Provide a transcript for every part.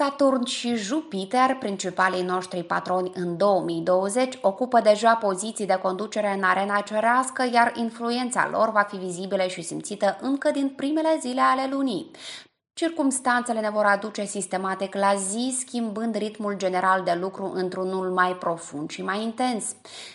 Saturn și Jupiter, principalii noștri patroni în 2020, ocupă deja poziții de conducere în arena cerească, iar influența lor va fi vizibilă și simțită încă din primele zile ale lunii. Circumstanțele ne vor aduce sistematic la zi, schimbând ritmul general de lucru într-unul mai profund și mai intens.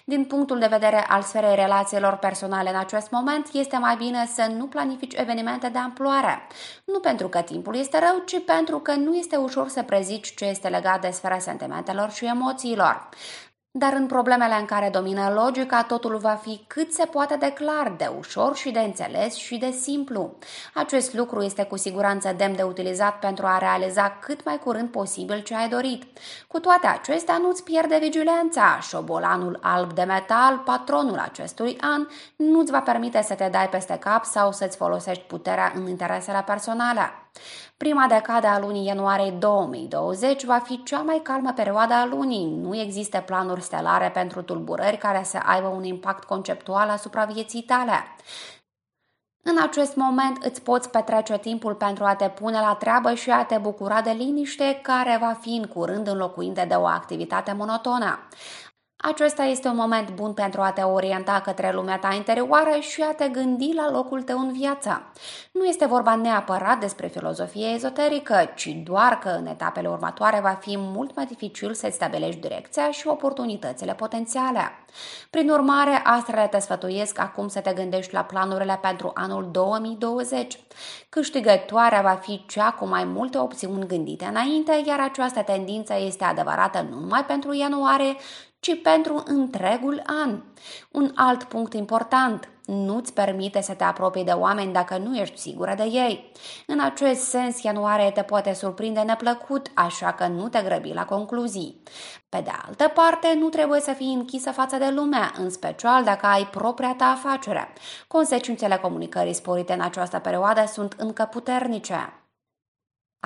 Din punctul de vedere al sferei relațiilor personale în acest moment, este mai bine să nu planifici evenimente de amploare. Nu pentru că timpul este rău, ci pentru că nu este ușor să prezici ce este legat de sfera sentimentelor și emoțiilor. Dar în problemele în care domină logica, totul va fi cât se poate de clar, de ușor și de înțeles și de simplu. Acest lucru este cu siguranță demn de utilizat pentru a realiza cât mai curând posibil ce ai dorit. Cu toate acestea, nu-ți pierde vigilența. Șobolanul alb de metal, patronul acestui an, nu-ți va permite să te dai peste cap sau să-ți folosești puterea în interesele personale. Prima decadă a lunii ianuarie 2020 va fi cea mai calmă perioadă a lunii. Nu există planuri stelare pentru tulburări care să aibă un impact conceptual asupra vieții tale. În acest moment îți poți petrece timpul pentru a te pune la treabă și a te bucura de liniște care va fi în curând înlocuită de o activitate monotonă. Acesta este un moment bun pentru a te orienta către lumea ta interioară și a te gândi la locul tău în viață. Nu este vorba neapărat despre filozofie ezoterică, ci doar că în etapele următoare va fi mult mai dificil să-ți stabilești direcția și oportunitățile potențiale. Prin urmare, astrele te sfătuiesc acum să te gândești la planurile pentru anul 2020. Câștigătoarea va fi cea cu mai multe opțiuni gândite înainte, iar această tendință este adevărată nu numai pentru ianuarie, ci pentru întregul an. Un alt punct important, nu-ți permite să te apropii de oameni dacă nu ești sigură de ei. În acest sens, ianuarie te poate surprinde neplăcut, așa că nu te grăbi la concluzii. Pe de altă parte, nu trebuie să fii închisă față de lumea, în special dacă ai propria ta afacere. Consecințele comunicării sporite în această perioadă sunt încă puternice.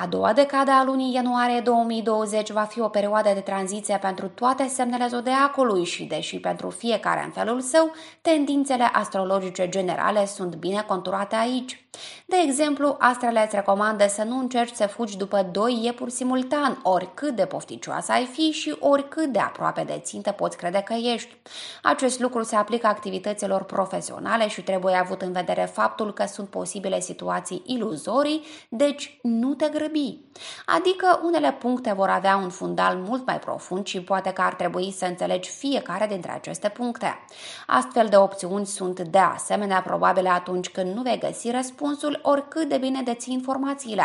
A doua decadă a lunii ianuarie 2020 va fi o perioadă de tranziție pentru toate semnele zodiacului și, deși pentru fiecare în felul său, tendințele astrologice generale sunt bine conturate aici. De exemplu, astrele îți recomandă să nu încerci să fugi după doi iepuri simultan, oricât de pofticioasă ai fi și oricât de aproape de țintă poți crede că ești. Acest lucru se aplică activităților profesionale și trebuie avut în vedere faptul că sunt posibile situații iluzorii, deci nu te grăbi. Adică unele puncte vor avea un fundal mult mai profund și poate că ar trebui să înțelegi fiecare dintre aceste puncte. Astfel de opțiuni sunt de asemenea probabile atunci când nu vei găsi răspuns răspunsul oricât de bine deții informațiile.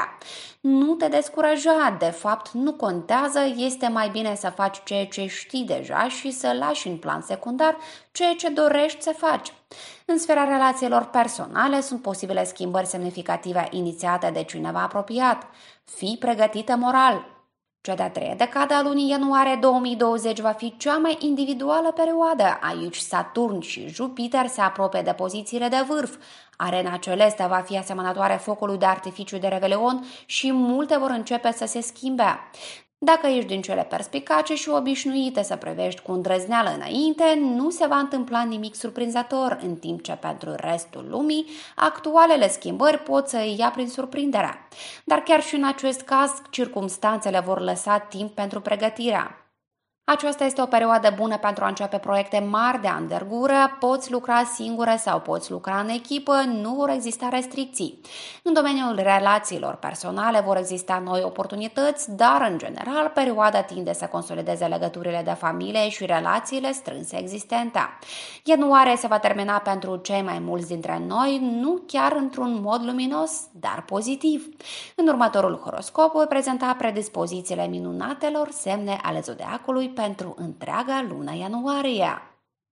Nu te descuraja, de fapt nu contează, este mai bine să faci ceea ce știi deja și să lași în plan secundar ceea ce dorești să faci. În sfera relațiilor personale sunt posibile schimbări semnificative inițiate de cineva apropiat. Fii pregătită moral, cea de-a treia decadă a lunii ianuarie 2020 va fi cea mai individuală perioadă. Aici Saturn și Jupiter se apropie de pozițiile de vârf. Arena celestă va fi asemănătoare focului de artificiu de Revelion și multe vor începe să se schimbe. Dacă ești din cele perspicace și obișnuite să prevești cu îndrăzneală înainte, nu se va întâmpla nimic surprinzător, în timp ce pentru restul lumii, actualele schimbări pot să îi ia prin surprindere. Dar chiar și în acest caz, circumstanțele vor lăsa timp pentru pregătirea. Aceasta este o perioadă bună pentru a începe proiecte mari de anvergură, poți lucra singură sau poți lucra în echipă, nu vor exista restricții. În domeniul relațiilor personale vor exista noi oportunități, dar în general perioada tinde să consolideze legăturile de familie și relațiile strânse existente. Ianuarie se va termina pentru cei mai mulți dintre noi, nu chiar într-un mod luminos, dar pozitiv. În următorul horoscop voi prezenta predispozițiile minunatelor semne ale zodiacului pentru întreaga lună ianuarie.